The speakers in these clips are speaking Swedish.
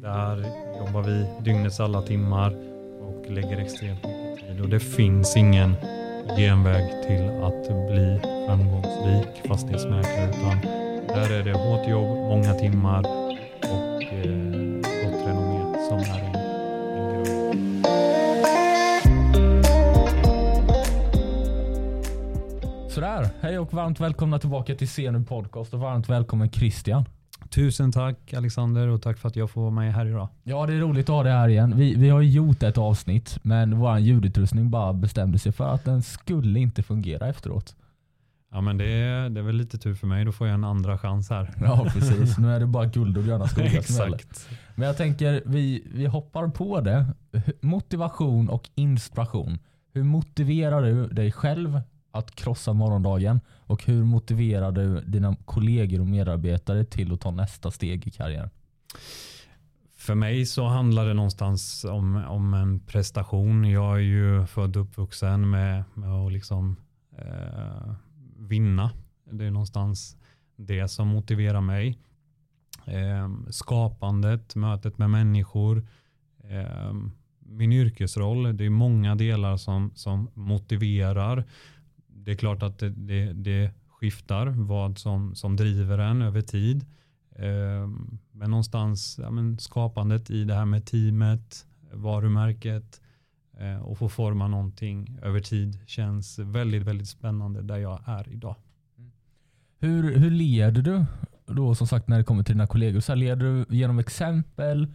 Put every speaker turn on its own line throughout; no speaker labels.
där jobbar vi dygnets alla timmar och lägger extremt mycket tid. Och det finns ingen genväg till att bli framgångsrik fastighetsmäklare utan där är det hårt jobb, många timmar och eh, gott renommé som är en, en grund.
Sådär, hej och varmt välkomna tillbaka till CNU Podcast och varmt välkommen Christian.
Tusen tack Alexander och tack för att jag får vara med här idag.
Ja, det är roligt att ha dig här igen. Vi, vi har gjort ett avsnitt, men vår ljudutrustning bara bestämde sig för att den skulle inte fungera efteråt.
Ja men det är, det är väl lite tur för mig, då får jag en andra chans här.
Ja, precis. Nu är det bara guld och gröna skogar.
Exakt.
Men jag tänker, vi, vi hoppar på det. Motivation och inspiration. Hur motiverar du dig själv att krossa morgondagen? Och hur motiverar du dina kollegor och medarbetare till att ta nästa steg i karriären?
För mig så handlar det någonstans om, om en prestation. Jag är ju född och uppvuxen med, med att liksom, eh, vinna. Det är någonstans det som motiverar mig. Eh, skapandet, mötet med människor, eh, min yrkesroll. Det är många delar som, som motiverar. Det är klart att det, det, det skiftar vad som, som driver en över tid. Eh, men någonstans ja, men skapandet i det här med teamet, varumärket eh, och få forma någonting över tid känns väldigt, väldigt spännande där jag är idag.
Hur, hur leder du då som sagt när det kommer till dina kollegor? Så här, leder du genom exempel?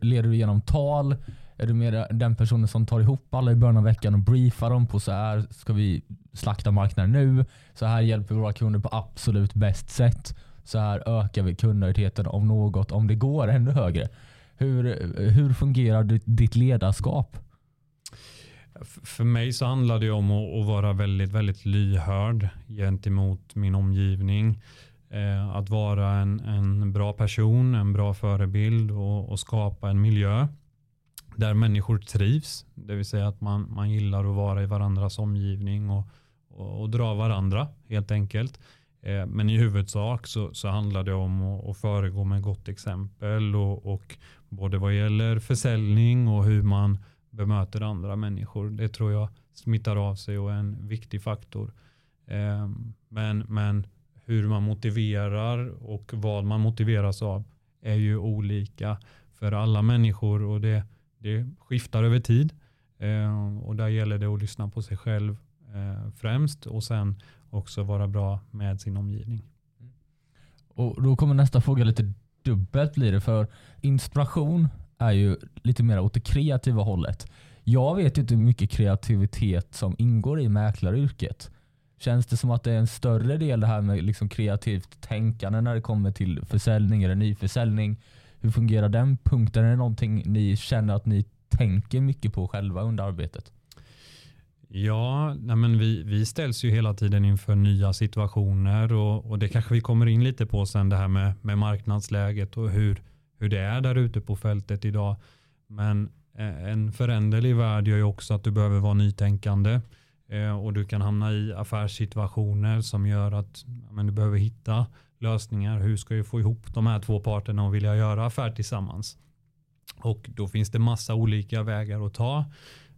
Leder du genom tal? Är du mer den personen som tar ihop alla i början av veckan och briefar dem på så här ska vi slakta marknaden nu? Så här hjälper vi våra kunder på absolut bäst sätt. Så här ökar vi kundnöjdheten om något, om det går ännu högre. Hur, hur fungerar ditt- ledarskap?
För mig så handlar det om att, vara väldigt, väldigt lyhörd gentemot min omgivning. Eh, att vara en, en bra person, en bra förebild och, och skapa en miljö där människor trivs. Det vill säga att man, man gillar att vara i varandras omgivning och, och, och dra varandra helt enkelt. Eh, men i huvudsak så, så handlar det om att, att föregå med gott exempel och, och både vad gäller försäljning och hur man bemöter andra människor. Det tror jag smittar av sig och är en viktig faktor. Eh, Men, men hur man motiverar och vad man motiveras av är ju olika för alla människor och det, det skiftar över tid. Eh, Och där gäller det att lyssna på sig själv eh, främst och sen också vara bra med sin omgivning.
Och Då kommer nästa fråga lite dubbelt blir det för inspiration är ju lite mer åt det kreativa hållet. Jag vet inte hur mycket kreativitet som ingår i mäklaryrket. Känns det som att det är en större del det här med liksom kreativt tänkande när det kommer till försäljning eller nyförsäljning? Hur fungerar den punkten? Är det någonting ni känner att ni tänker mycket på själva under arbetet?
Ja, nej men vi, vi ställs ju hela tiden inför nya situationer och, och det kanske vi kommer in lite på sen det här med, med marknadsläget och hur, hur det är där ute på fältet idag. Men eh, en föränderlig värld gör ju också att du behöver vara nytänkande eh, och du kan hamna i affärssituationer som gör att men du behöver hitta lösningar. Hur ska jag få ihop de här två parterna och vilja göra affär tillsammans? Och då finns det massa olika vägar att ta.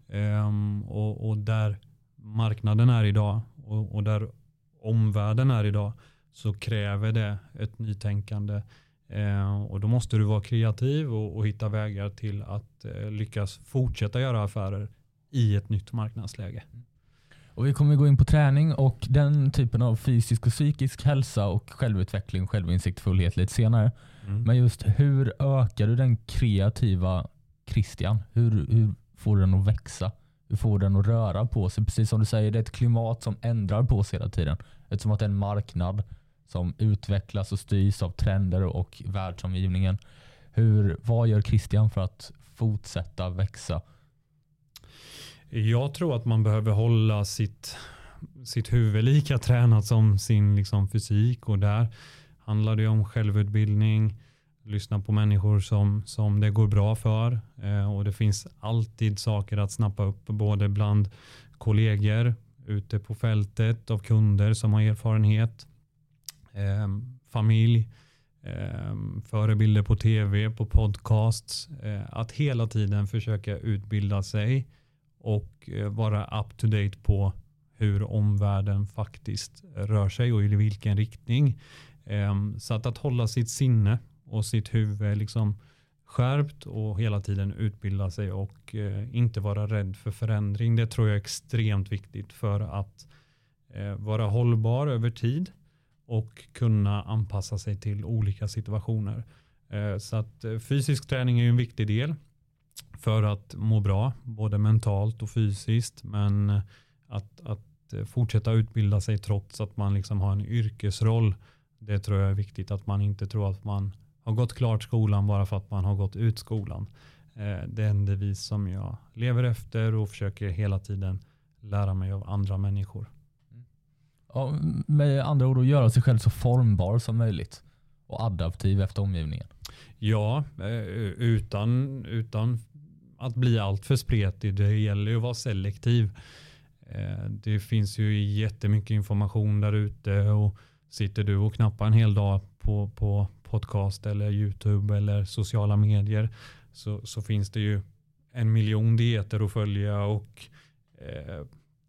Um, och, och där marknaden är idag och, och där omvärlden är idag så kräver det ett nytänkande. Uh, och då måste du vara kreativ och, och hitta vägar till att uh, lyckas fortsätta göra affärer i ett nytt marknadsläge. Mm.
Och vi kommer gå in på träning och den typen av fysisk och psykisk hälsa och självutveckling, självinsikt, fullhet lite senare.
Mm.
Men just hur ökar du den kreativa Christian? Hur, hur får du den att växa? Hur får du den att röra på sig? Precis som du säger, det är ett klimat som ändrar på sig hela tiden. Eftersom att det är en marknad som utvecklas och styrs av trender och världsomgivningen. Hur, vad gör Christian för att fortsätta växa?
Jag tror att man behöver hålla sitt, sitt huvud lika tränat som sin liksom, fysik och där handlar det om självutbildning, lyssna på människor som, som det går bra för eh, och det finns alltid saker att snappa upp både bland kollegor ute på fältet av kunder som har erfarenhet, eh, familj eh, förebilder på tv, på podcasts. Eh, att hela tiden försöka utbilda sig och eh, vara up to date på hur omvärlden faktiskt rör sig och i vilken riktning. Ehm, så att, att hålla sitt sinne och sitt huvud liksom skärpt och hela tiden utbilda sig och eh, inte vara rädd för förändring. Det tror jag är extremt viktigt för att eh, vara hållbar över tid och kunna anpassa sig till olika situationer. Så att fysisk träning är en viktig del för att må bra, både mentalt och fysiskt. Men att, att eh, fortsätta utbilda sig trots att man liksom har en yrkesroll, det tror jag är viktigt. Att man inte tror att man har gått klart skolan bara för att man har gått ut skolan. Eh, det är en devis som jag lever efter och försöker hela tiden lära mig av andra människor. Mm.
Ja, med andra ord att göra sig själv så formbar som möjligt och adaptiv efter omgivningen.
Ja, eh, eh, utan, utan att bli alltför spretig. Det gäller ju att vara selektiv. Eh, det finns ju jättemycket information där ute och sitter du och knappar en hel dag på, på podcast eller YouTube eller sociala medier så, så finns det ju en miljon dieter att följa och eh,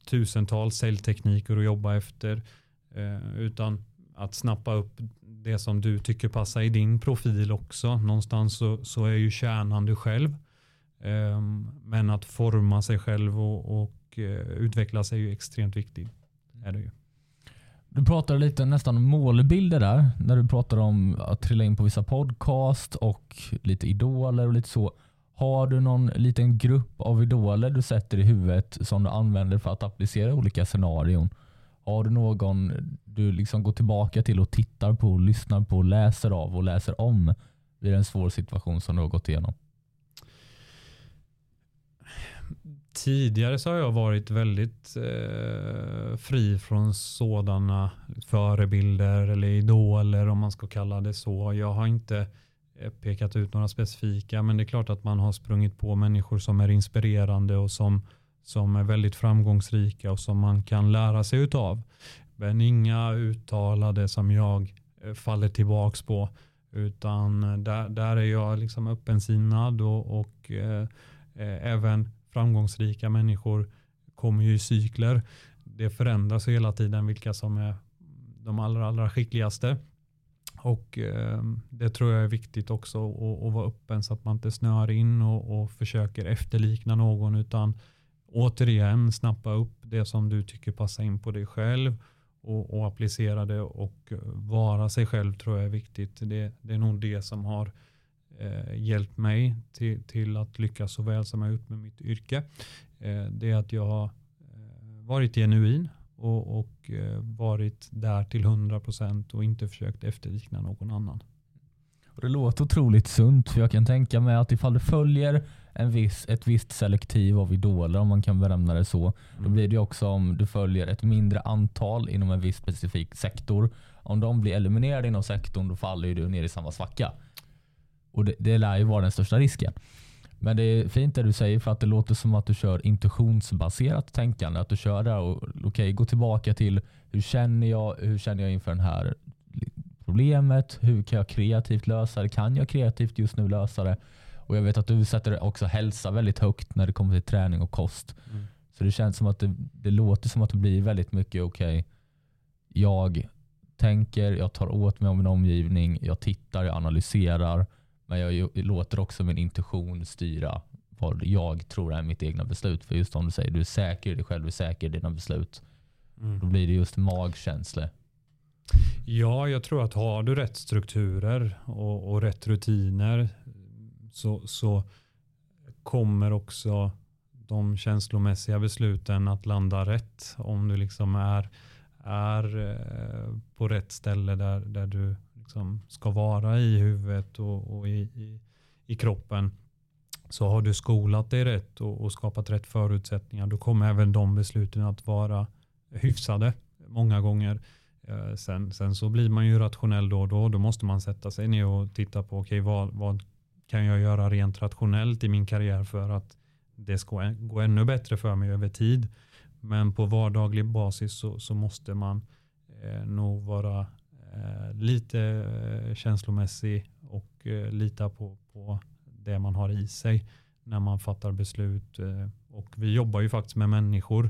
tusentals säljtekniker att jobba efter. Eh, utan att snappa upp det som du tycker passar i din profil också. Någonstans så, så är ju kärnan du själv. Ehm, men att forma sig själv och, och eh, utveckla sig är ju extremt viktigt. Är det ju.
Du pratade lite nästan målbilder där när du pratade om att trilla in på vissa podcast och lite idoler och lite så. Har du någon liten grupp av idoler du sätter i huvudet som du använder för att applicera olika scenarion? Har du någon du liksom går tillbaka till och tittar på, lyssnar på, läser av och läser om vid en svår situation som du har gått igenom?
Tidigare så har jag varit väldigt eh, fri från sådana förebilder eller idoler om man ska kalla det så. Jag har inte eh, pekat ut några specifika men det är klart att man har sprungit på människor som är inspirerande och som, som är väldigt framgångsrika och som man kan lära sig utav. Men inga uttalade som jag eh, faller tillbaks på utan eh, där, där är jag liksom öppensinnad och, och eh, eh även framgångsrika människor kommer ju i cykler. Det förändras hela tiden vilka som är de allra, allra skickligaste. Och eh, det tror jag är viktigt också att, vara öppen så att man inte snöar in och, och försöker efterlikna någon utan återigen snappa upp det som du tycker passar in på dig själv och, och applicera det och vara sig själv tror jag är viktigt. Det, det är nog det som har eh, hjälpt mig till, till att lyckas så väl som jag gjort med mitt yrke. Eh, det är att jag har eh, varit genuin och, och eh, varit där till 100% och inte försökt efterlikna någon annan.
Och det låter otroligt sunt för jag kan tänka mig att ifall du följer en viss, ett visst selektiv av idoler om man kan benämna det så. Mm. Då blir det också om du följer ett mindre antal inom en viss specifik sektor. Om de blir eliminerade inom sektorn då faller du ner i samma svacka. Och det, det lär ju vara den största risken. Men det är fint det du säger för att det låter som att du kör intuitionsbaserat tänkande. Att du kör där och okay, gå tillbaka till hur känner jag, hur känner jag inför det här problemet? Hur kan jag kreativt lösa det? Kan jag kreativt just nu lösa det? Och Jag vet att du sätter också hälsa väldigt högt när det kommer till träning och kost. Mm. Så det känns som att det, det, låter som att det blir väldigt mycket okej. Okay, jag tänker, jag tar åt mig av min omgivning, jag tittar, jag analyserar men jag låter också min intuition styra vad jag tror är mitt egna beslut. För just som du säger, du är säker i dig själv, du är säker i dina beslut. Mm. Då blir det just magkänsla.
Ja, jag tror att har du rätt strukturer och, och rätt rutiner så, så kommer också de känslomässiga besluten att landa rätt. Om du liksom är, är eh, på rätt ställe där, där du liksom ska vara i huvudet och, och i, i, i, kroppen så har du skolat dig rätt och, och, skapat rätt förutsättningar då kommer även de besluten att vara hyfsade många gånger. Eh, sen, sen så blir man ju rationell då och då. Då måste man sätta sig ner och titta på okay, vad, vad kan jag göra rent rationellt i min karriär för att det ska gå ännu bättre för mig över tid. Men på vardaglig basis så, så måste man eh, nog vara eh, lite eh, känslomässig och eh, lita på, på det man har i sig när man fattar beslut. Eh, och vi jobbar ju faktiskt med människor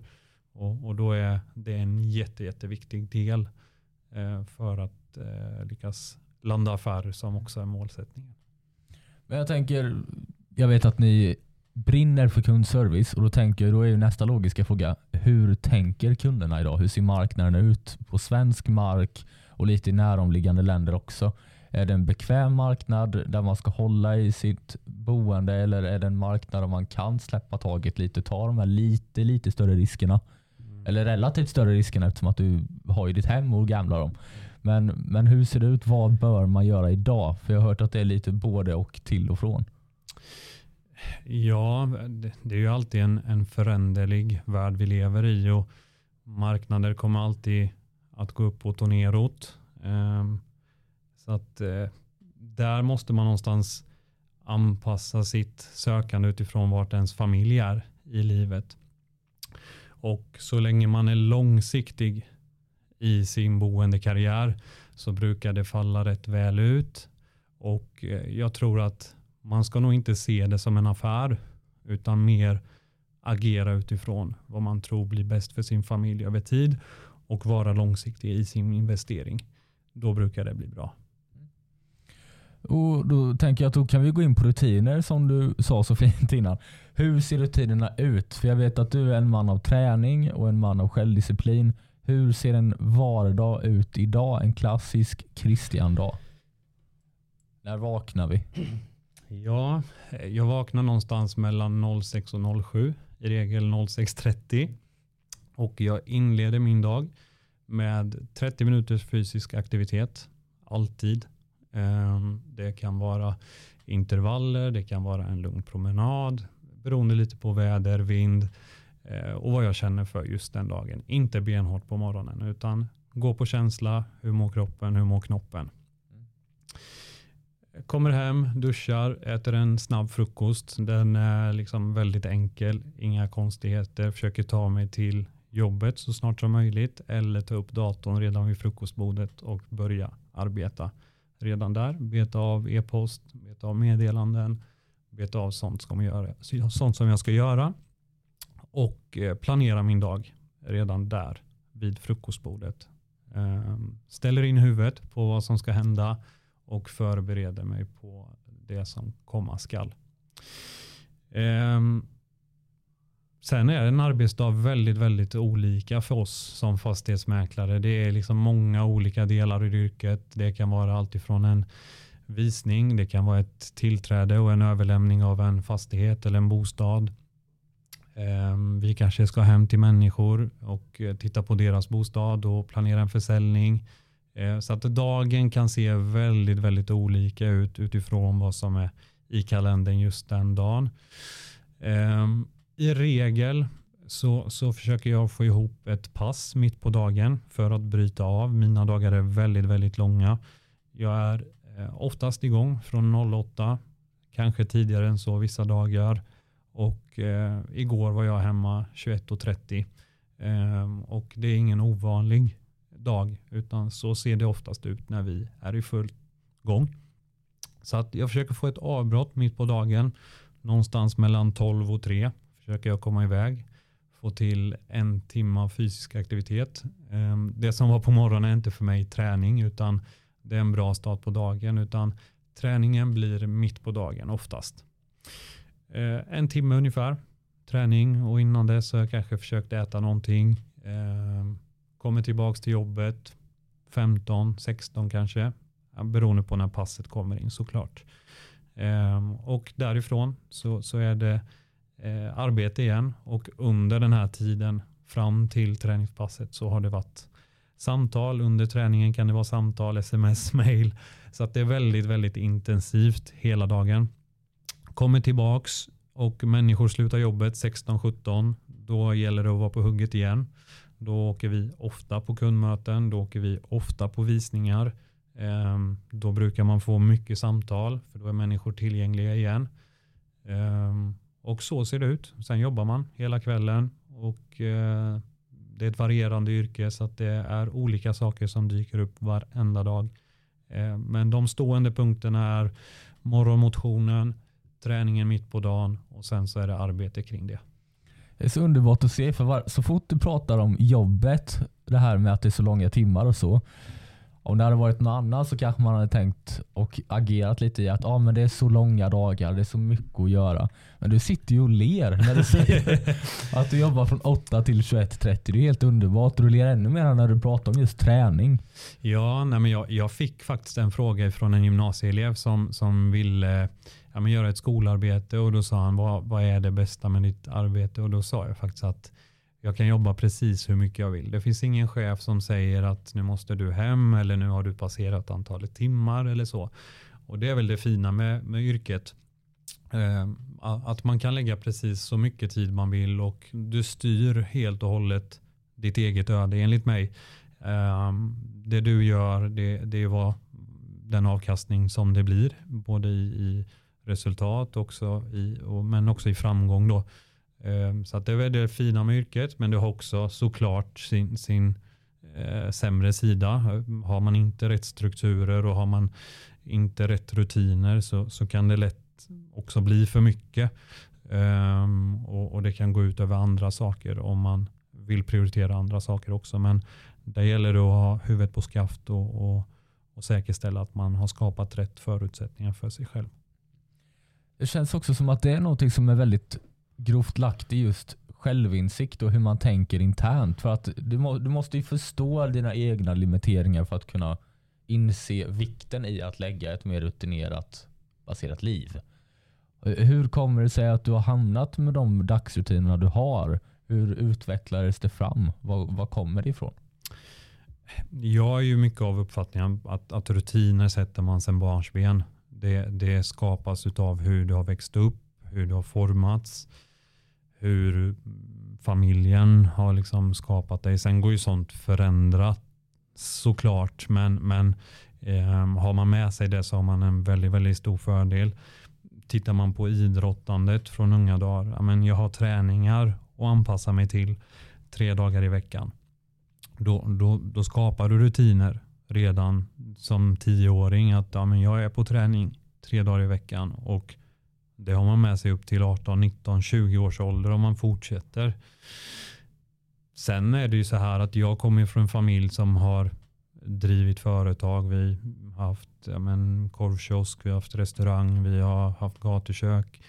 och, och då är det en jätte, jätteviktig del eh, för att eh, lyckas landa affärer som också är målsättningen.
Men jag tänker, jag vet att ni brinner för kundservice och då tänker då är ju nästa logiska fråga, hur tänker kunderna idag? Hur ser marknaden ut på svensk mark och lite i näromliggande länder också? Är det en bekväm marknad där man ska hålla i sitt boende eller är det en marknad där man kan släppa taget lite, ta de här lite, lite större riskerna? Mm. Eller relativt större riskerna eftersom att du har ju ditt hem och gamblar dem. Men, men hur ser det ut? Vad bör man göra idag? För jag har hört att det är lite både och till och från.
Ja, det är ju alltid en, en föränderlig värld vi lever i och marknader kommer alltid att gå uppåt och neråt. Ehm, så att eh, där måste man någonstans anpassa sitt sökande utifrån vart ens familj är i livet. Och så länge man är långsiktig i sin boendekarriär så brukar det falla rätt väl ut. Och eh, jag tror att man ska nog inte se det som en affär utan mer agera utifrån vad man tror blir bäst för sin familj över tid och vara långsiktig i sin investering. Då brukar det bli bra.
Och Då tänker jag att då kan vi gå in på rutiner som du sa så fint innan. Hur ser rutinerna ut? För jag vet att du är en man av träning och en man av självdisciplin. Hur ser en vardag ut idag? En klassisk Christian-dag? När vaknar vi?
Ja, jag vaknar någonstans mellan 06 och 07. I regel 06.30. Och jag inleder min dag med 30 minuters fysisk aktivitet. Alltid. Ehm, det kan vara intervaller, det kan vara en lugn promenad beroende lite på väder, vind och vad jag känner för just den dagen. Inte benhårt på morgonen utan gå på känsla. Hur mår kroppen? Hur mår knoppen? Kommer hem, duschar, äter en snabb frukost. Den är liksom väldigt enkel, inga konstigheter. Försöker ta mig till jobbet så snart som möjligt eller ta upp datorn redan vid frukostbordet och börja arbeta redan där. Beta av e-post, beta av meddelanden, beta av sånt som, göra, sånt som jag ska göra och eh, planera min dag redan där vid frukostbordet. Ehm, ställer in huvudet på vad som ska hända och förbereder mig på det som komma skall. Ehm, sen är en arbetsdag väldigt, väldigt olika för oss som fastighetsmäklare. Det är liksom många olika delar i yrket. Det kan vara alltifrån en visning, det kan vara ett tillträde och en överlämning av en fastighet eller en bostad. Ehm, vi kanske ska hem till människor och eh, titta på deras bostad och planera en försäljning. Ehm, så att dagen kan se väldigt, väldigt olika ut utifrån vad som är i kalendern just den dagen. Ehm, I regel så, så försöker jag få ihop ett pass mitt på dagen för att bryta av. Mina dagar är väldigt, väldigt långa. Jag är eh, oftast igång från 08, kanske tidigare än så vissa dagar. Och eh, igår var jag hemma 21.30 eh, och det är ingen ovanlig dag utan så ser det oftast ut när vi är i full gång. Så att jag försöker få ett avbrott mitt på dagen någonstans mellan 12 och 3 försöker jag komma iväg. Få till en timme fysisk aktivitet. Eh, det som var på morgonen är inte för mig träning utan det är en bra start på dagen. Utan träningen blir mitt på dagen oftast. Eh, en timme ungefär träning och innan dess har jag kanske försökt äta någonting. Eh, kommer tillbaka till jobbet 15, 16 kanske. Beroende på när passet kommer in såklart. Eh, och därifrån så, så är det eh, arbete igen och under den här tiden fram till träningspasset så har det varit samtal. Under träningen kan det vara samtal, sms, mail. Så att det är väldigt, väldigt intensivt hela dagen. Kommer tillbaks och människor slutar jobbet 16-17. Då gäller det att vara på hugget igen. Då åker vi ofta på kundmöten. Då åker vi ofta på visningar. Ehm, då brukar man få mycket samtal för då är människor tillgängliga igen. Ehm, och så ser det ut. Sen jobbar man hela kvällen och eh, det är ett varierande yrke så att det är olika saker som dyker upp varenda dag. Eh, men de stående punkterna är morgonmotionen, träningen mitt på dagen och sen så är det arbete kring det.
Det är så underbart att se, för så fort du pratar om jobbet, det här med att det är så långa timmar och så, om det hade varit någon annan så kanske man hade tänkt och agerat lite i att ah, men det är så långa dagar, det är så mycket att göra. Men du sitter ju och ler när du säger att du jobbar från 8 till 21.30. Det är helt underbart. Du ler ännu mer när du pratar om just träning.
Ja, nej men jag, jag fick faktiskt en fråga från en gymnasieelev som, som ville ja, men göra ett skolarbete och då sa han vad, vad är det bästa med ditt arbete? Och då sa jag faktiskt att jag kan jobba precis hur mycket jag vill. Det finns ingen chef som säger att nu måste du hem eller nu har du passerat antalet timmar eller så. Och det är väl det fina med, med yrket. Eh, att man kan lägga precis så mycket tid man vill och du styr helt och hållet ditt eget öde enligt mig. Eh, det du gör det, det är vad den avkastning som det blir både i, i resultat också i, och, men också i framgång då. Ehm, så att det är det fina med yrket, men det har också såklart sin, sin eh, sämre sida. Har man inte rätt strukturer och har man inte rätt rutiner så, så kan det lätt också bli för mycket. Um, och, och, det kan gå ut över andra saker om man vill prioritera andra saker också. Men det gäller det att ha huvudet på skaft och, och, och säkerställa att man har skapat rätt förutsättningar för sig själv.
Det känns också som att det är något som är väldigt grovt lagt i just självinsikt och hur man tänker internt. För att du, må, du måste ju förstå dina egna limiteringar för att kunna inse vikten i att lägga ett mer rutinerat baserat liv. Hur kommer det sig att du har hamnat med de dagsrutinerna du har? Hur utvecklades det fram? Vad, vad kommer det ifrån?
Jag är ju mycket av uppfattningen att, att rutiner sätter man sedan barnsben. Det, det skapas av hur du har växt upp, hur du har formats, hur familjen har liksom skapat dig. Sen går ju sånt förändrat såklart, men, men eh, har man med sig det så har man en väldigt, väldigt stor fördel. Tittar man på idrottandet från unga dagar, ja, men jag har träningar att anpassa mig till tre dagar i veckan. Då, då, då skapar du rutiner redan som tioåring att ja, men jag är på träning tre dagar i veckan och det har man med sig upp till 18, 19, 20 års ålder om man fortsätter. Sen är det ju så här att jag kommer från en familj som har drivit företag. Vi har haft ja, men, korvkiosk, vi har haft restaurang, vi har haft gatukök.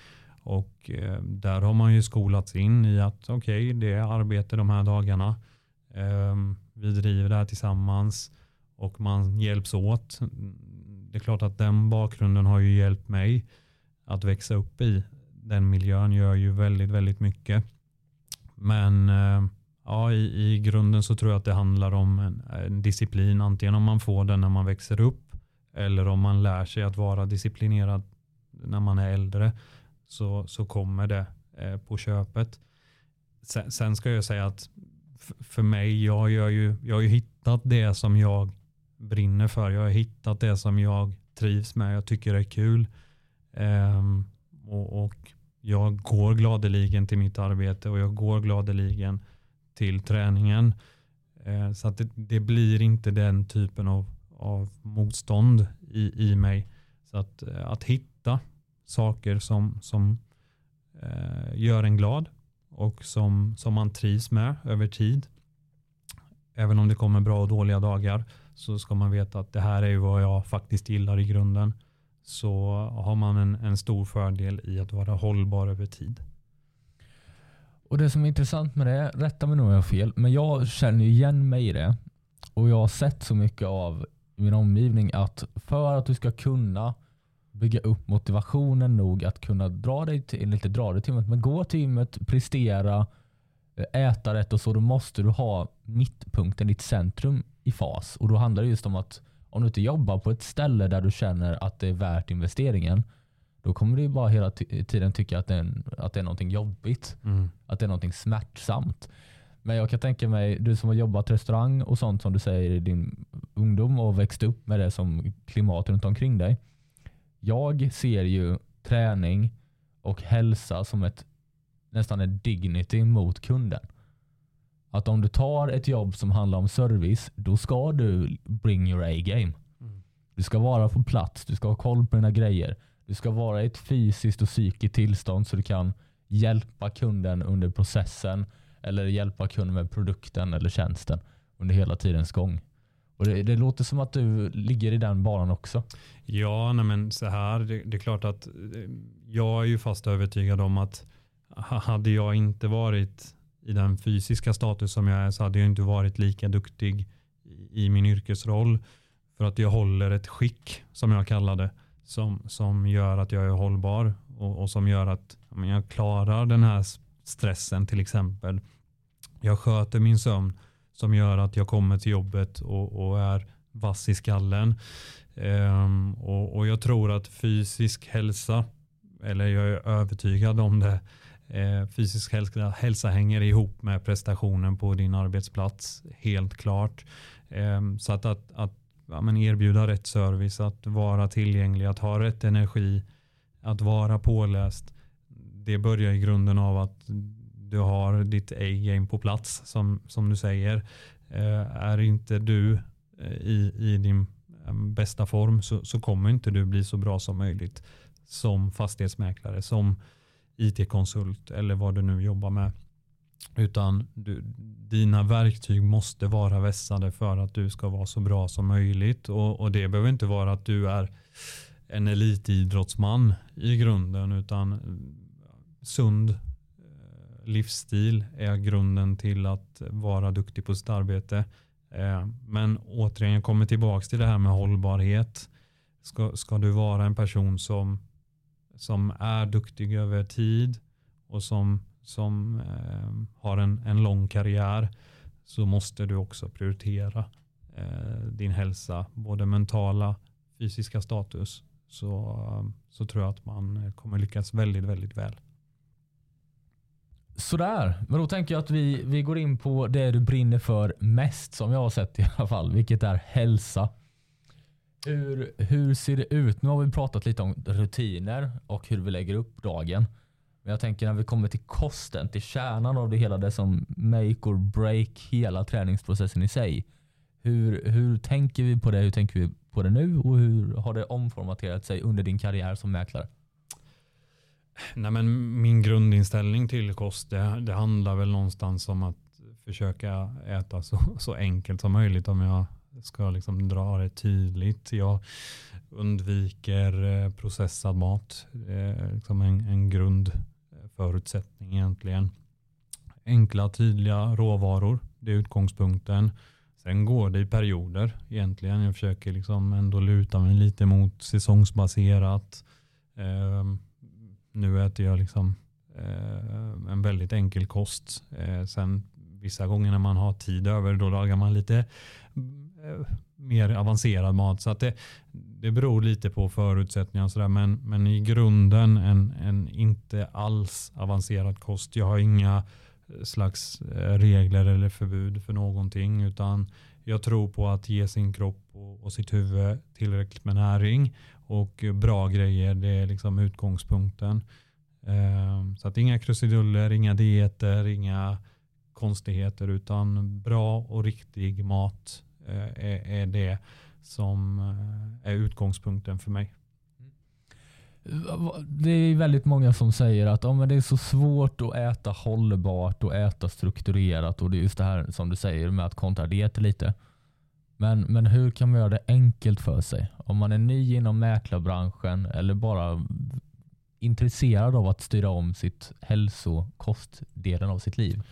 Och eh, där har man ju skolats in i att okej, okay, det är arbete de här dagarna. Eh, vi driver det här tillsammans och man hjälps åt. Det är klart att den bakgrunden har ju hjälpt mig att växa upp i den miljön gör ju väldigt, väldigt mycket. Men eh, ja, i, i grunden så tror jag att det handlar om en, en, disciplin. Antingen om man får den när man växer upp eller om man lär sig att vara disciplinerad när man är äldre så, så kommer det eh, på köpet. Sen, sen, ska jag säga att för mig, jag, gör ju, jag har ju hittat det som jag brinner för. Jag har hittat det som jag trivs med. Jag tycker det är kul. Um, och, och, jag går gladeligen till mitt arbete och jag går gladeligen till träningen. Uh, så att det, det, blir inte den typen av, av motstånd i, i mig. Så att, eh, att hitta saker som, som uh, gör en glad och som, som man trivs med över tid. Även om det kommer bra och dåliga dagar så ska man veta att det här är vad jag faktiskt gillar i grunden så har man en, en stor fördel i att vara hållbar över tid.
Och Det som är intressant med det, rätta mig nu om jag har fel, men jag känner igen mig i det. Och jag har sett så mycket av min omgivning att för att du ska kunna bygga upp motivationen nog att kunna dra dig till, inte dra dig till gymmet, men gå till gymmet, prestera, eh, äta rätt och så, då måste du ha mittpunkten, ditt centrum i fas. Och då handlar det just om att om du inte jobbar på ett ställe där du känner att det är värt investeringen, då kommer du bara hela tiden tycka att det är, en, att det är någonting jobbigt. Mm. Att det är någonting smärtsamt. Men jag kan tänka mig, du som har jobbat restaurang och sånt som du säger i din ungdom och växt upp med det som klimat runt omkring dig. Jag ser ju träning och hälsa som ett nästan en dignity mot kunden. Att om du tar ett jobb som handlar om service, då ska du bring your A-game.
Mm.
Du ska vara på plats, du ska ha koll på dina grejer. Du ska vara i ett fysiskt och psykiskt tillstånd så du kan hjälpa kunden under processen eller hjälpa kunden med produkten eller tjänsten under hela tidens gång. Och det, det låter som att du ligger i den banan också.
Ja, nej men så här, det, det är klart att eh, jag är ju fast övertygad om att ha- hade jag inte varit i den fysiska status som jag är så hade jag inte varit lika duktig i, min yrkesroll. För att jag håller ett skick som jag kallar det som, som gör att jag är hållbar och, och som gör att ja, jag klarar den här stressen till exempel. Jag sköter min sömn som gör att jag kommer till jobbet och, och är vass i skallen. Um, och, och jag tror att fysisk hälsa, eller jag är övertygad om det, Eh, fysisk hälsa, hälsa hänger ihop med prestationen på din arbetsplats, helt klart. Eh, så att, att, att ja, men erbjuda rätt service, att vara tillgänglig, att ha rätt energi, att vara påläst, det börjar i grunden av att du har ditt A-game på plats som, som du säger. Eh, är inte du i, i din bästa form så, så kommer inte du bli så bra som möjligt som fastighetsmäklare, som IT-konsult eller vad du nu jobbar med. Utan du, dina verktyg måste vara vässade för att du ska vara så bra som möjligt. Och, och det behöver inte vara att du är en elitidrottsman i grunden utan eh, sund eh, livsstil är grunden till att vara duktig på sitt arbete. Eh, men återigen, jag kommer tillbaka till det här med hållbarhet. Ska, ska du vara en person som, som är duktig över tid och som, som eh, har en, en lång karriär så måste du också prioritera eh, din hälsa, både mentala, fysiska status. Så, så tror jag att man kommer lyckas väldigt, väldigt väl.
Sådär, men då tänker jag att vi, vi går in på det du brinner för mest som jag har sett i alla fall, vilket är hälsa. Hur, hur ser det ut? Nu har vi pratat lite om rutiner och hur vi lägger upp dagen. Men jag tänker när vi kommer till kosten, till kärnan av det hela, det som make or break hela träningsprocessen i sig. Hur, hur tänker vi på det? Hur tänker vi på det nu och hur har det omformaterat sig under din karriär som mäklare?
Nej, men min grundinställning till kost det, det handlar väl någonstans om att försöka äta så, så enkelt som möjligt om jag ska liksom dra det tydligt. Jag undviker eh, processad mat. Det är liksom en, en grundförutsättning egentligen. Enkla, tydliga råvaror. Det är utgångspunkten. Sen går det i perioder egentligen. Jag försöker liksom ändå luta mig lite mot säsongsbaserat. Eh, nu äter jag liksom eh, en väldigt enkel kost. Eh, sen vissa gånger när man har tid över då lagar man lite Eh, mer avancerad mat. Så att det, det beror lite på förutsättningar och sådär. Men, men i grunden en, en inte alls avancerad kost. Jag har inga slags eh, regler eller förbud för någonting utan jag tror på att ge sin kropp och, och sitt huvud tillräckligt med näring och bra grejer. Det är liksom utgångspunkten. Eh, så att inga krusiduller, inga dieter, inga konstigheter utan bra och riktig mat Eh, är, är det som eh, är utgångspunkten för mig.
Det är väldigt många som säger att oh, men det är så svårt att äta hållbart och äta strukturerat och det är just det här som du säger med att kontra dieter lite. Men, men hur kan man göra det enkelt för sig? Om man är ny inom mäklarbranschen eller bara intresserad av att styra om sitt hälsokostdelen av sitt liv.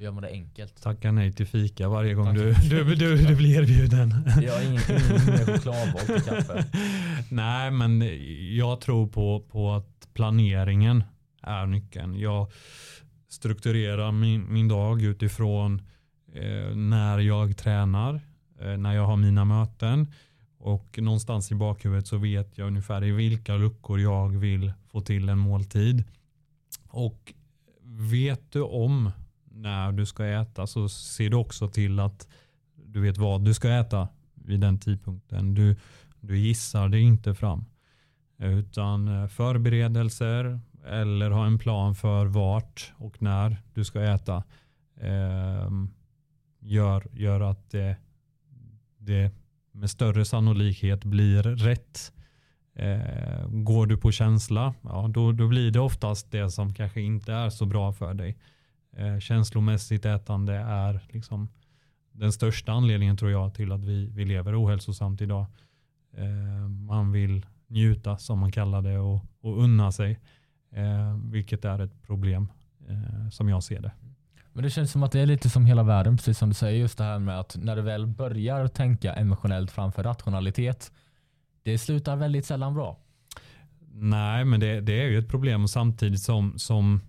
Gör man det enkelt?
Tacka nej till fika varje gång du, du, du, du blir erbjuden.
Jag har ingen, ingen mer chokladboll till kaffe.
Nej, men jag tror på, på att planeringen är nyckeln. Jag strukturerar min, min dag utifrån eh, när jag tränar, eh, när jag har mina möten och någonstans i bakhuvudet så vet jag ungefär i vilka luckor jag vill få till en måltid. Och vet du om när du ska äta så ser du också till att du vet vad du ska äta vid den tidpunkten. Du, du gissar det inte fram. Utan eh, förberedelser eller ha en plan för vart och när du ska äta. eh, gör, gör att det, det med större sannolikhet blir rätt. Eh, går du på känsla, ja, då, då blir det oftast det som kanske inte är så bra för dig. Eh, känslomässigt ätande är liksom den största anledningen tror jag till att vi, vi lever ohälsosamt idag. Eh, man vill njuta som man kallar det och, och unna sig. Eh, vilket är ett problem eh, som jag ser det.
Men det känns som att det är lite som hela världen, precis som du säger, just det här med att när du väl börjar tänka emotionellt framför rationalitet, det slutar väldigt sällan bra.
Nej, men det, det är ju ett problem samtidigt som, som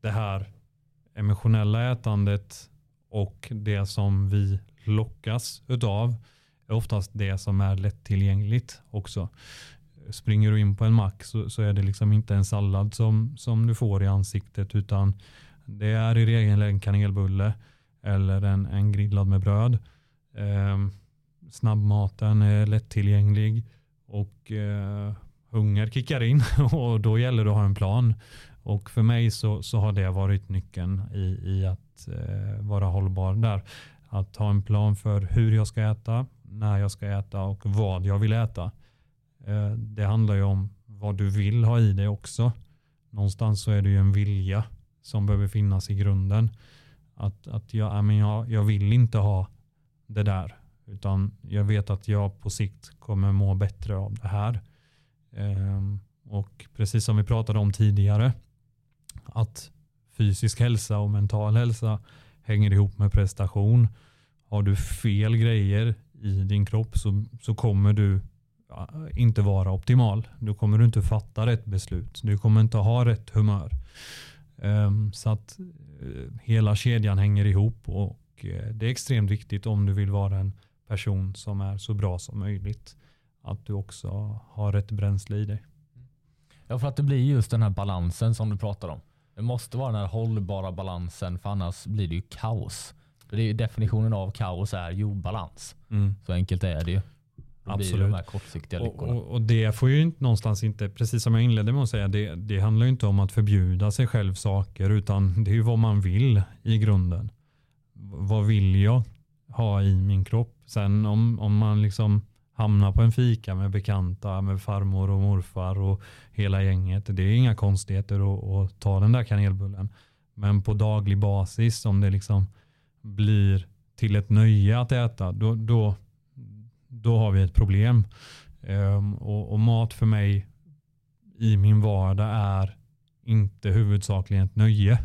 det här emotionella ätandet och det som vi lockas utav är oftast det som är lättillgängligt också. Springer du in på en mack så, så är det liksom inte en sallad som, som du får i ansiktet utan det är i regel en kanelbulle eller en, en grillad med bröd. Eh, snabbmaten är lättillgänglig och eh, hunger kickar in och då gäller det att ha en plan. Och för mig så, så har det varit nyckeln i, i att eh, vara hållbar där. Att ha en plan för hur jag ska äta, när jag ska äta och vad jag vill äta. Eh, det handlar ju om vad du vill ha i dig också. Någonstans så är det ju en vilja som behöver finnas i grunden. Att, att jag, jag, jag vill inte ha det där. Utan jag vet att jag på sikt kommer må bättre av det här. Eh, och precis som vi pratade om tidigare. Att fysisk hälsa och mental hälsa hänger ihop med prestation. Har du fel grejer i din kropp så, så kommer du inte vara optimal. Du kommer inte fatta rätt beslut. Du kommer inte ha rätt humör. Ehm, så att eh, hela kedjan hänger ihop och eh, det är extremt viktigt om du vill vara en person som är så bra som möjligt. Att du också har rätt bränsle i dig.
Ja, för att det blir just den här balansen som du pratar om. Det måste vara den här hållbara balansen för annars blir det ju kaos. Det är definitionen av kaos är ju balans. Mm. Så enkelt är det ju.
Det Absolut. de här kortsiktiga och, och, och, det får ju inte någonstans inte, precis som jag inledde med att säga, det, det handlar ju inte om att förbjuda sig själv saker utan det är ju vad man vill i grunden. Vad vill jag ha i min kropp? Sen om, om man liksom hamnar på en fika med bekanta, med farmor och morfar och hela gänget. Det är inga konstigheter att, att ta den där kanelbullen. Men på daglig basis om det liksom blir till ett nöje att äta, då, då, då har vi ett problem. Um, och, och, mat för mig i min vardag är inte huvudsakligen ett nöje.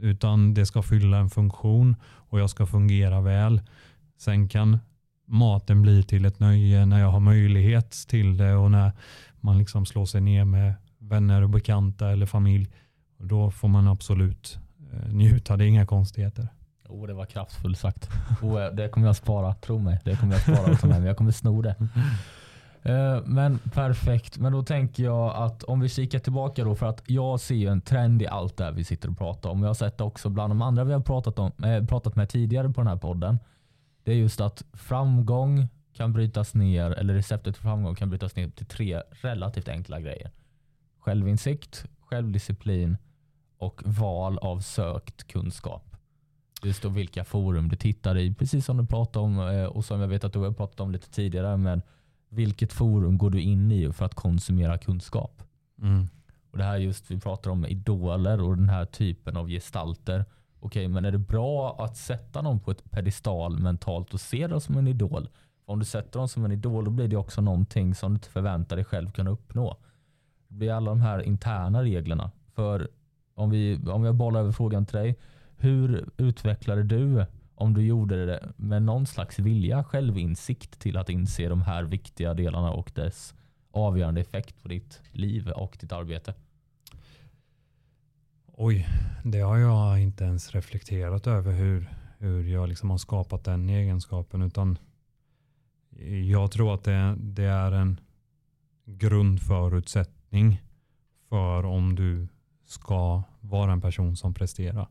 Utan det ska fylla en funktion och jag ska fungera väl. Sen kan maten blir till ett nöje när jag har möjlighet till det och när man liksom slår sig ner med vänner och bekanta eller familj. Då får man absolut eh, njuta. Det är inga konstigheter.
Oh, det var kraftfullt sagt. Oh, det kommer jag spara, tro mig. Det kommer jag spara och ta med mig. Jag kommer sno det. Eh, men perfekt. Men då tänker jag att om vi kikar tillbaka då för att jag ser en trend i allt det här vi sitter och pratar om. Jag har sett det också bland de andra vi har pratat, om, pratat med tidigare på den här podden. Det är just att framgång kan brytas ner, eller receptet för framgång kan brytas ner till tre relativt enkla grejer. Självinsikt, självdisciplin och val av sökt kunskap. Just då vilka forum du tittar i, precis som du pratade om eh, och som jag vet att du har pratat om lite tidigare. Men vilket forum går du in i för att konsumera kunskap? Mm. Och Det här just vi pratar om idoler och den här typen av gestalter. Okej, men är det bra att sätta någon på ett pedestal mentalt och se dem som en idol? För om du sätter dem som en idol då blir det också någonting som du inte förväntar dig själv kunna uppnå. Det blir alla de här interna reglerna. För om vi, om jag bollar över frågan till dig. Hur utvecklade du, om du gjorde det med någon slags vilja, självinsikt till att inse de här viktiga delarna och dess avgörande effekt på ditt liv och ditt arbete?
Oj, det har jag inte ens reflekterat över hur, hur jag liksom har skapat den egenskapen. Utan jag tror att det, det är en grundförutsättning för om du ska vara en person som presterar.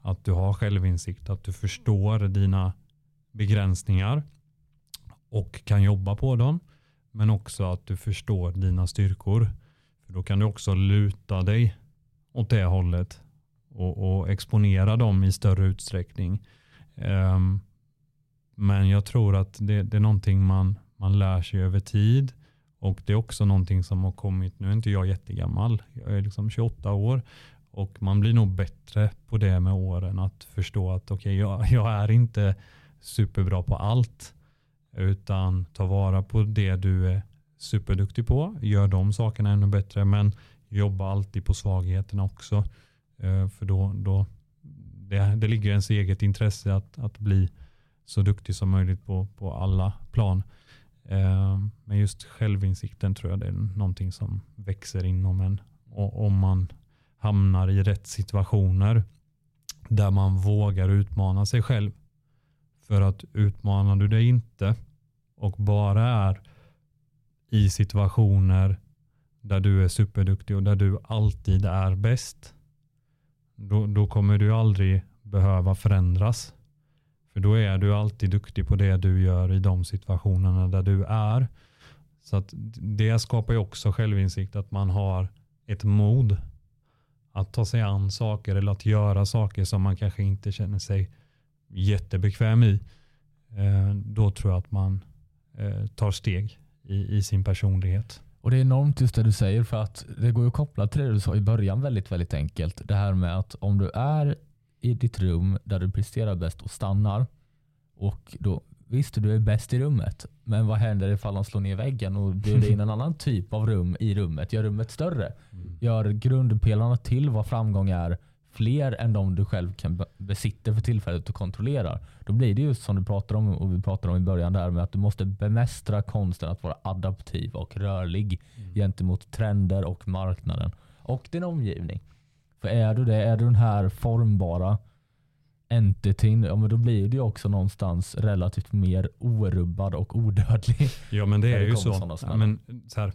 Att du har självinsikt, att du förstår dina begränsningar och kan jobba på dem. Men också att du förstår dina styrkor. För Då kan du också luta dig åt det hållet och, och exponera dem i större utsträckning. Um, men jag tror att det, det, är någonting man, man lär sig över tid. Och det är också någonting som har kommit, nu är inte jag jättegammal, jag är liksom 28 år. Och man blir nog bättre på det med åren. Att förstå att okay, jag, jag är inte superbra på allt. Utan ta vara på det du är superduktig på. Gör de sakerna ännu bättre. Men jobba alltid på svagheterna också. Eh, för då, då det, det ligger i ens eget intresse att, att bli så duktig som möjligt på, på alla plan. Eh, men just självinsikten tror jag det är någonting som växer inom en. Och om man hamnar i rätt situationer där man vågar utmana sig själv. För att utmanar du dig inte och bara är i situationer där du är superduktig och där du alltid är bäst. Då, då kommer du aldrig behöva förändras. För då är du alltid duktig på det du gör i de situationerna där du är. Så att det skapar ju också självinsikt att man har ett mod att ta sig an saker eller att göra saker som man kanske inte känner sig jättebekväm i. Eh, då tror jag att man eh, tar steg i, i sin personlighet.
Och Det är enormt just det du säger för att det går att koppla till det du sa i början väldigt, väldigt enkelt. Det här med att om du är i ditt rum där du presterar bäst och stannar och då Visst, du är bäst i rummet, men vad händer ifall de slår ner väggen och bjuder in en annan typ av rum i rummet? Gör rummet större? Mm. Gör grundpelarna till vad framgång är fler än de du själv kan besitter för tillfället och kontrollerar. Då blir det just som du pratar om och vi pratade om i början där med att du måste bemästra konsten att vara adaptiv och rörlig mm. gentemot trender och marknaden och din omgivning. För är du det, är du den här formbara entityn, ja, men då blir det också någonstans relativt mer orubbad och odödlig.
Ja men det är ju så. Men, så här,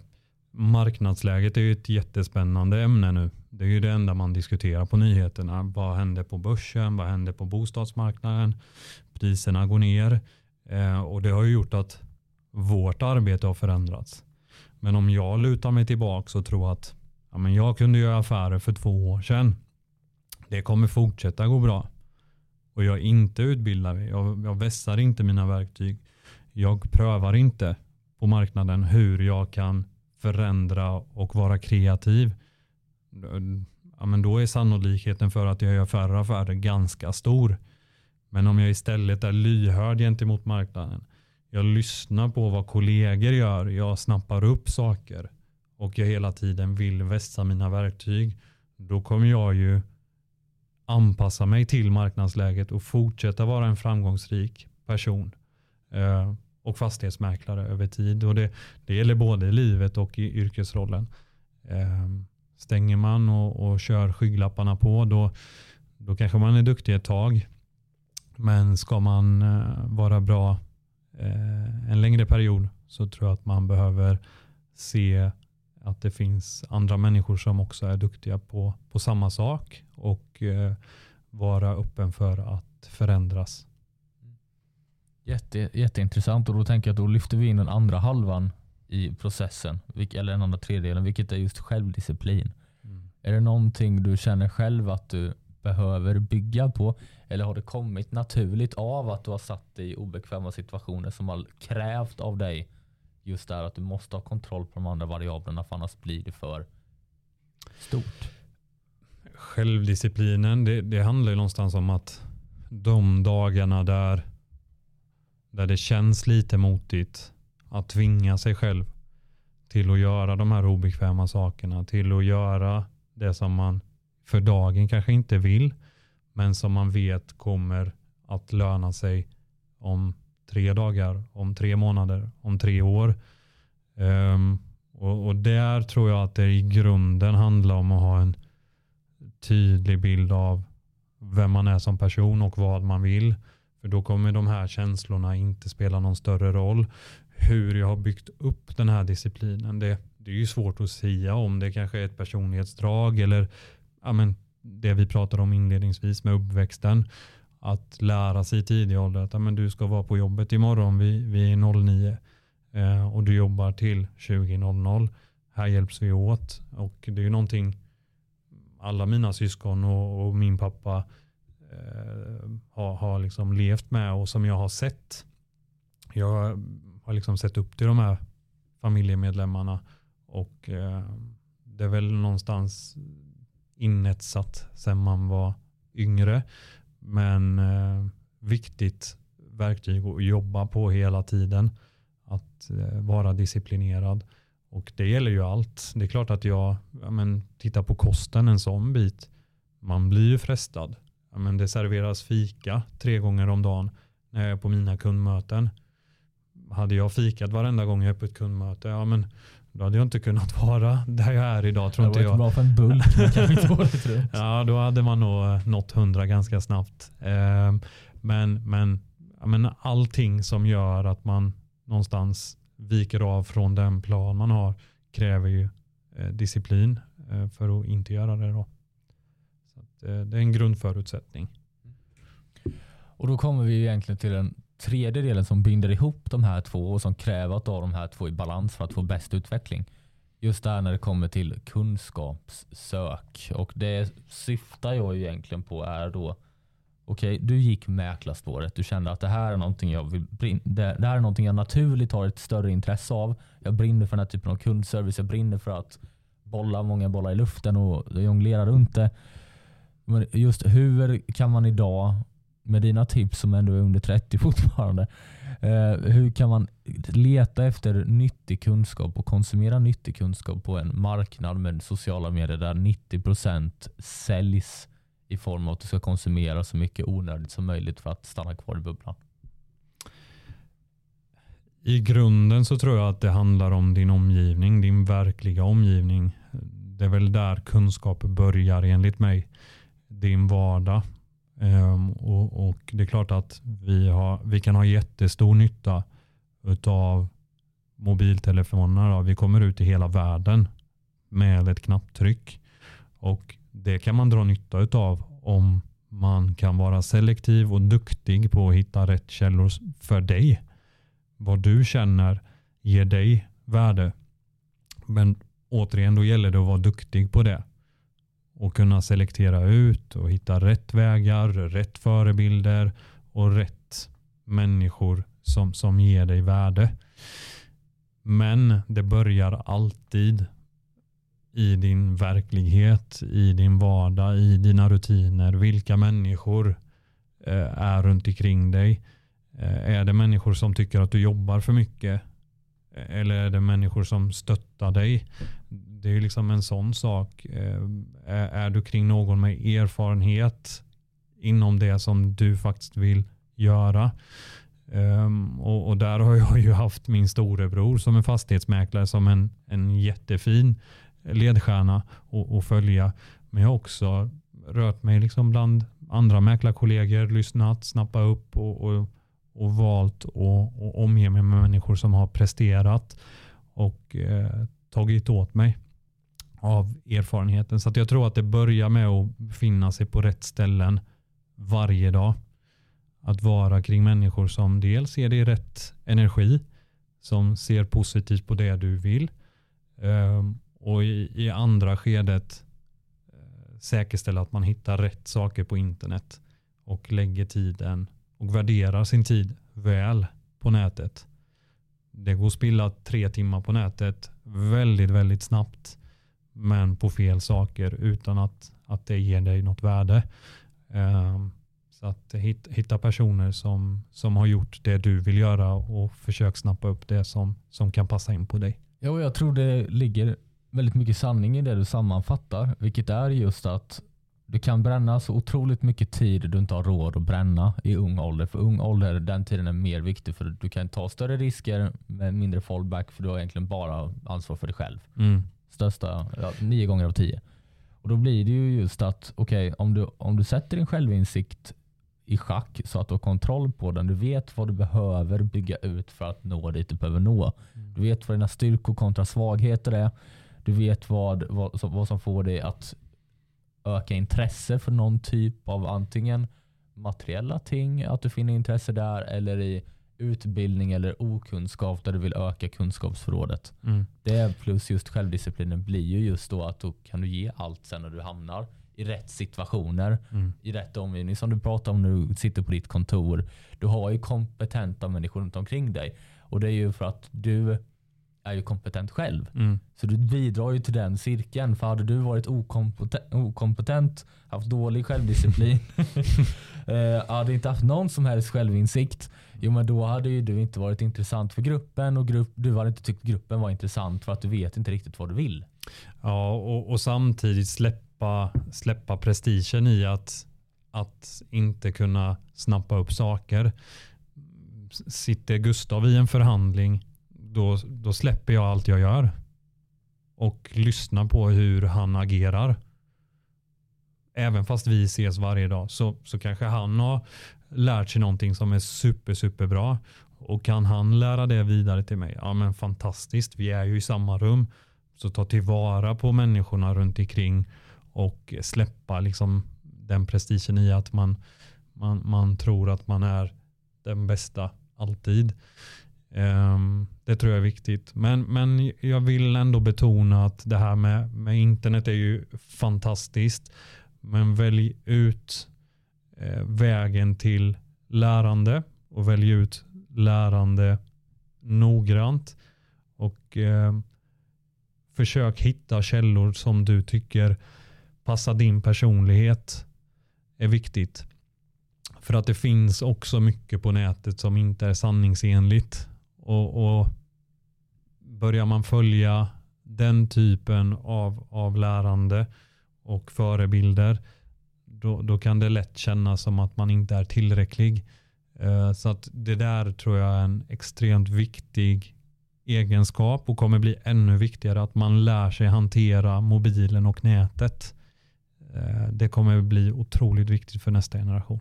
marknadsläget är ju ett jättespännande ämne nu. Det är ju det enda man diskuterar på nyheterna. Vad händer på börsen? Vad händer på bostadsmarknaden? Priserna går ner eh, och det har ju gjort att vårt arbete har förändrats. Men om jag lutar mig tillbaka och tror att ja, men jag kunde göra affärer för två år sedan. Det kommer fortsätta gå bra och jag är inte utbildad. Jag, jag vässar inte mina verktyg. Jag prövar inte på marknaden hur jag kan förändra och vara kreativ. Ja, men då är sannolikheten för att jag gör färre affärer ganska stor. Men om jag istället är lyhörd gentemot marknaden. Jag lyssnar på vad kollegor gör. Jag snappar upp saker. Och jag hela tiden vill vässa mina verktyg. Då kommer jag ju anpassa mig till marknadsläget och fortsätta vara en framgångsrik person eh, och fastighetsmäklare över tid. Och det, det gäller både i livet och i yrkesrollen. Eh, stänger man och, och kör skygglapparna på då, då kanske man är duktig ett tag. Men ska man eh, vara bra eh, en längre period så tror jag att man behöver se att det finns andra människor som också är duktiga på, på samma sak och eh, vara öppen för att förändras.
Jätte, jätteintressant och då tänker jag att då lyfter vi in den andra halvan i processen, eller den andra tredjedelen, vilket är just självdisciplin. Mm. Är det någonting du känner själv att du behöver bygga på? Eller har det kommit naturligt av att du har satt dig i obekväma situationer som har krävt av dig just där att du måste ha kontroll på de andra variablerna för annars blir det för stort.
Självdisciplinen, det, det handlar ju någonstans om att de dagarna där, där det känns lite motigt att tvinga sig själv till att göra de här obekväma sakerna, till att göra det som man för dagen kanske inte vill, men som man vet kommer att löna sig om tre dagar, om tre månader, om tre år. Um, och, och, där tror jag att det i grunden handlar om att ha en tydlig bild av vem man är som person och vad man vill. För då kommer de här känslorna inte spela någon större roll. Hur jag har byggt upp den här disciplinen, det, det är ju svårt att säga om. Det kanske är ett personlighetsdrag eller ja, men, det vi pratade om inledningsvis med uppväxten att lära sig i tidig ålder att men du ska vara på jobbet imorgon vid, vid 09 eh, och du jobbar till 20.00. Här hjälps vi åt och det är ju någonting alla mina syskon och, och min pappa Eh, har, har liksom levt med och som jag har sett. Jag har liksom sett upp till de här familjemedlemmarna och eh, det är väl någonstans inetsat sen man var yngre. Men eh, viktigt verktyg att jobba på hela tiden. Att eh, vara disciplinerad. Och det gäller ju allt. Det är klart att jag, ja, men, tittar på kosten, en sån bit. Man blir ju frestad. Ja, men det serveras fika tre gånger om dagen när jag är på mina kundmöten. Hade jag fikat varenda gång jag är på ett kundmöte, ja men då hade jag inte kunnat vara där jag är idag tror inte.
Det var bra för en bulk inte.
Ja, då hade man nog eh, nått hundra ganska snabbt. Eh, men, men, men allting som gör att man någonstans viker av från den plan man har kräver ju eh, disciplin eh, för att inte göra det. Då. Eh, det är en grundförutsättning.
Och då kommer vi egentligen till den tredje delen som binder ihop de här två och som kräver att ha de här två i balans för att få bäst utveckling. Just där när det kommer till kunskapssök. Och det syftar jag ju egentligen på är då Okej, okay, du gick mäklarspåret. Du kände att det här är någonting jag vill det, det här är någonting jag naturligt har ett större intresse av. Jag brinner för den här typen av kundservice. Jag brinner för att bolla många bollar i luften och jonglera runt det. Men just hur kan man idag med dina tips som ändå är under 30 fortfarande. Eh, hur kan man leta efter nyttig kunskap och konsumera nyttig kunskap på en marknad med sociala medier där 90% säljs i form av att du ska konsumera så mycket onödigt som möjligt för att stanna kvar i bubblan?
I grunden så tror jag att det handlar om din omgivning, din verkliga omgivning. Det är väl där kunskap börjar enligt mig. Din vardag. Um, och, och, Det är klart att vi, har, vi kan ha jättestor nytta av mobiltelefonerna. Vi kommer ut i hela världen med ett knapptryck. Och det kan man dra nytta av om man kan vara selektiv och duktig på att hitta rätt källor för dig. Vad du känner ger dig värde. Men återigen, då gäller det att vara duktig på det och kunna selektera ut och hitta rätt vägar, rätt förebilder och rätt människor som, som ger dig värde. Men det börjar alltid i din verklighet, i din vardag, i dina rutiner. Vilka människor eh, är runt omkring dig? Eh, är det människor som tycker att du jobbar för mycket? Eh, eller är det människor som stöttar dig? Det är liksom en sån sak. Eh, är du kring någon med erfarenhet inom det som du faktiskt vill göra? Um, och, och, där har jag ju haft min storebror som en fastighetsmäklare som en, en jättefin ledstjärna att följa. Men jag har också rört mig liksom bland andra mäklarkollegor, lyssnat, snappat upp och, och, och valt att omge mig med människor som har presterat och eh, tagit åt mig av erfarenheten. Så jag tror att det börjar med att befinna sig på rätt ställen varje dag. Att vara kring människor som dels ger dig rätt energi, som ser positivt på det du vill ehm, och i, andra skedet eh, säkerställa att man hittar rätt saker på internet och lägger tiden och värderar sin tid väl på nätet. Det går att spilla tre timmar på nätet väldigt, väldigt snabbt men på fel saker utan att, att det ger dig något värde. Um, så att hitta personer som, som har gjort det du vill göra och försök snappa upp det som, som kan passa in på dig.
Ja, jag tror det ligger väldigt mycket sanning i det du sammanfattar, vilket är just att du kan bränna så otroligt mycket tid du inte har råd att bränna i ung ålder. För ung ålder, den tiden är mer viktig för du kan ta större risker med mindre fallback för du har egentligen bara ansvar för dig själv. Mm. Största, ja, nio gånger av tio. Och Då blir det ju just att okej, okay, om, du, om du sätter din självinsikt i schack så att du har kontroll på den. Du vet vad du behöver bygga ut för att nå dit du behöver nå. Mm. Du vet vad dina styrkor kontra svagheter är. Du vet vad, vad, vad som får dig att öka intresse för någon typ av antingen materiella ting, att du finner intresse där, eller i utbildning eller okunskap där du vill öka kunskapsförrådet.
Mm.
Det plus just självdisciplinen blir ju just då att då kan du ge allt sen när du hamnar i rätt situationer,
Mm.
i rätt omgivning. Som du pratar om när du sitter på ditt kontor. Du har ju kompetenta människor runt omkring dig. Och det är ju för att du är ju kompetent själv.
Mm.
Så du bidrar ju till den cirkeln. För hade du varit okompetent, okompetent haft dålig självdisciplin, eh, hade inte haft någon som helst självinsikt, jo men då hade ju du inte varit intressant för gruppen och grupp, du hade inte tyckt gruppen var intressant för att du vet inte riktigt vad du vill.
Ja, och, och samtidigt släppa, släppa prestigen i att, att inte kunna snappa upp saker. Sitter Gustav i en förhandling, då, då släpper jag allt jag gör och lyssnar på hur han agerar. Även fast vi ses varje dag så, så kanske han har lärt sig någonting som är super, super bra. Och kan han lära det vidare till mig? Ja men fantastiskt, vi är ju i samma rum. Så ta tillvara på människorna runt omkring och släppa liksom den prestigen i att man, man, man tror att man är den bästa alltid. Um, det tror jag är viktigt. Men, men jag vill ändå betona att det här med, med internet är ju fantastiskt. Men välj ut eh, vägen till lärande och välj ut lärande noggrant. Och eh, försök hitta källor som du tycker passar din personlighet är viktigt. För att det finns också mycket på nätet som inte är sanningsenligt. Och, och börjar man följa den typen av, av lärande och förebilder då, då kan det lätt kännas som att man inte är tillräcklig. Eh, Så att det där tror jag är en extremt viktig egenskap och kommer bli ännu viktigare att man lär sig hantera mobilen och nätet. Eh, Det kommer bli otroligt viktigt för nästa generation.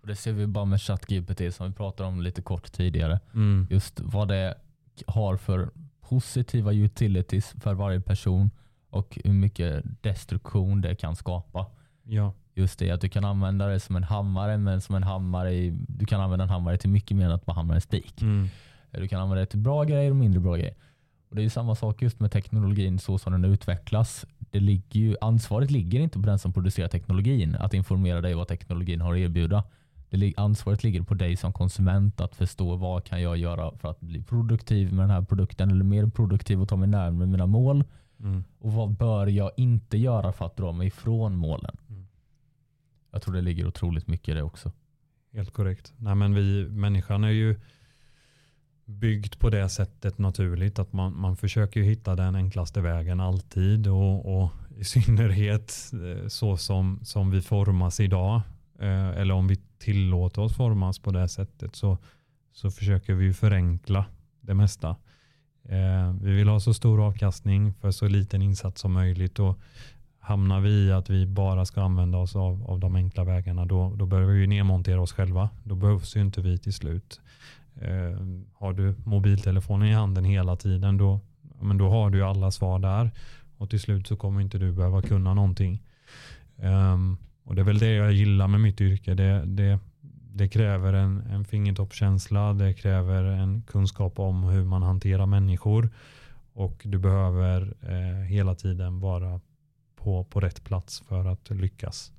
Och det ser vi bara med ChatGPT som vi pratade om lite kort tidigare.
Mm.
Just vad det har för positiva utilities för varje person och hur mycket destruktion det kan skapa.
Ja.
Just det att du kan använda det som en hammare men som en hammare i, du kan använda en hammare till mycket mer än att bara hamra en spik.
Mm.
Du kan använda det till bra grejer och mindre bra grejer. Och Det är ju samma sak just med teknologin så som den utvecklas. Det ligger ju, ansvaret ligger inte på den som producerar teknologin att informera dig vad teknologin har att erbjuda. Det, ansvaret ligger på dig som konsument att förstå vad kan jag göra för att bli produktiv med den här produkten eller mer produktiv och ta mig närmare mina mål.
Mm.
Och vad bör jag inte göra för att dra mig ifrån målen?
Mm.
Jag tror det ligger otroligt mycket i det också.
Helt korrekt. Nej, men vi, människan är ju byggd på det sättet naturligt att man, man försöker hitta den enklaste vägen alltid och, och i synnerhet eh, så som, som vi formas idag Eh, eller om vi tillåter oss formas på det sättet så, så försöker vi förenkla det mesta. Eh, vi vill ha så stor avkastning för så liten insats som möjligt och hamnar vi i att vi bara ska använda oss av, av de enkla vägarna då, då behöver vi ju nedmontera oss själva. Då behövs ju inte vi till slut. Eh, har du mobiltelefonen i handen hela tiden då, men då har du ju alla svar där och till slut så kommer inte du behöva kunna någonting. Ehm, och Det är väl det jag gillar med mitt yrke. Det, det, det kräver en, en fingertoppskänsla, det kräver en kunskap om hur man hanterar människor och du behöver eh, hela tiden vara på, på rätt plats för att lyckas.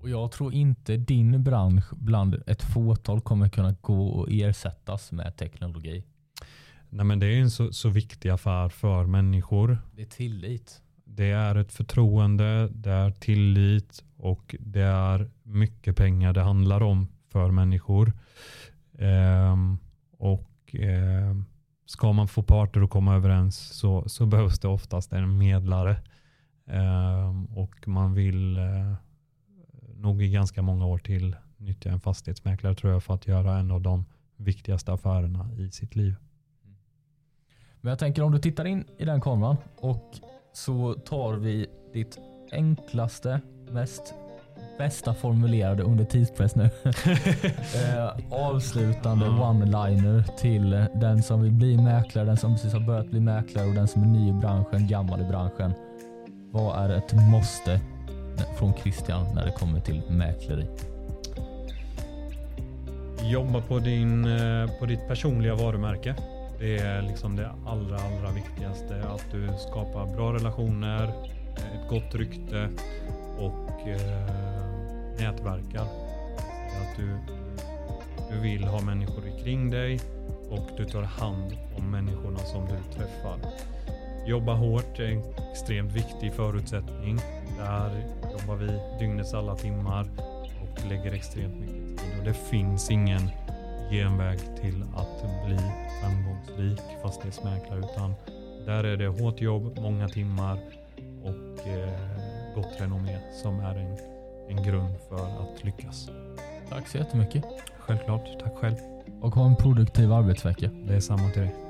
Och Jag tror inte din bransch bland ett fåtal kommer kunna gå och ersättas med teknologi.
Nej, men det är en så, så viktig affär för människor.
Det är tillit.
Det är ett förtroende, det är tillit och det är mycket pengar det handlar om för människor. Eh, och eh, ska man få parter att komma överens så, så behövs det oftast en medlare. Ehm, och man vill eh, nog i ganska många år till nyttja en fastighetsmäklare tror jag för att göra en av de viktigaste affärerna i sitt liv.
Men jag tänker om du tittar in i den kameran och så tar vi ditt enklaste, mest bästa formulerade under tidspress nu. eh, avslutande one-liner till den som vill bli mäklare, den som precis har börjat bli mäklare och den som är ny i branschen, gammal i branschen. Vad är ett måste från Christian när det kommer till mäkleri?
jobba på, din, eh, på ditt personliga varumärke. Det är liksom det allra, allra viktigaste. Att du skapar bra relationer, ett gott rykte och eh, nätverkar. Att du, du vill ha människor kring dig och du tar hand om människorna som du träffar. Jobba hårt är en extremt viktig förutsättning. Där jobbar vi dygnets alla timmar och lägger extremt mycket tid. Och det finns ingen genväg till att bli framgångsrik fastighetsmäklare utan där är det hårt jobb, många timmar och eh, gott renommé som är en, en grund för att lyckas.
Tack så jättemycket.
Självklart, tack själv.
Och ha en produktiv arbetsvecka.
Det är samma till dig.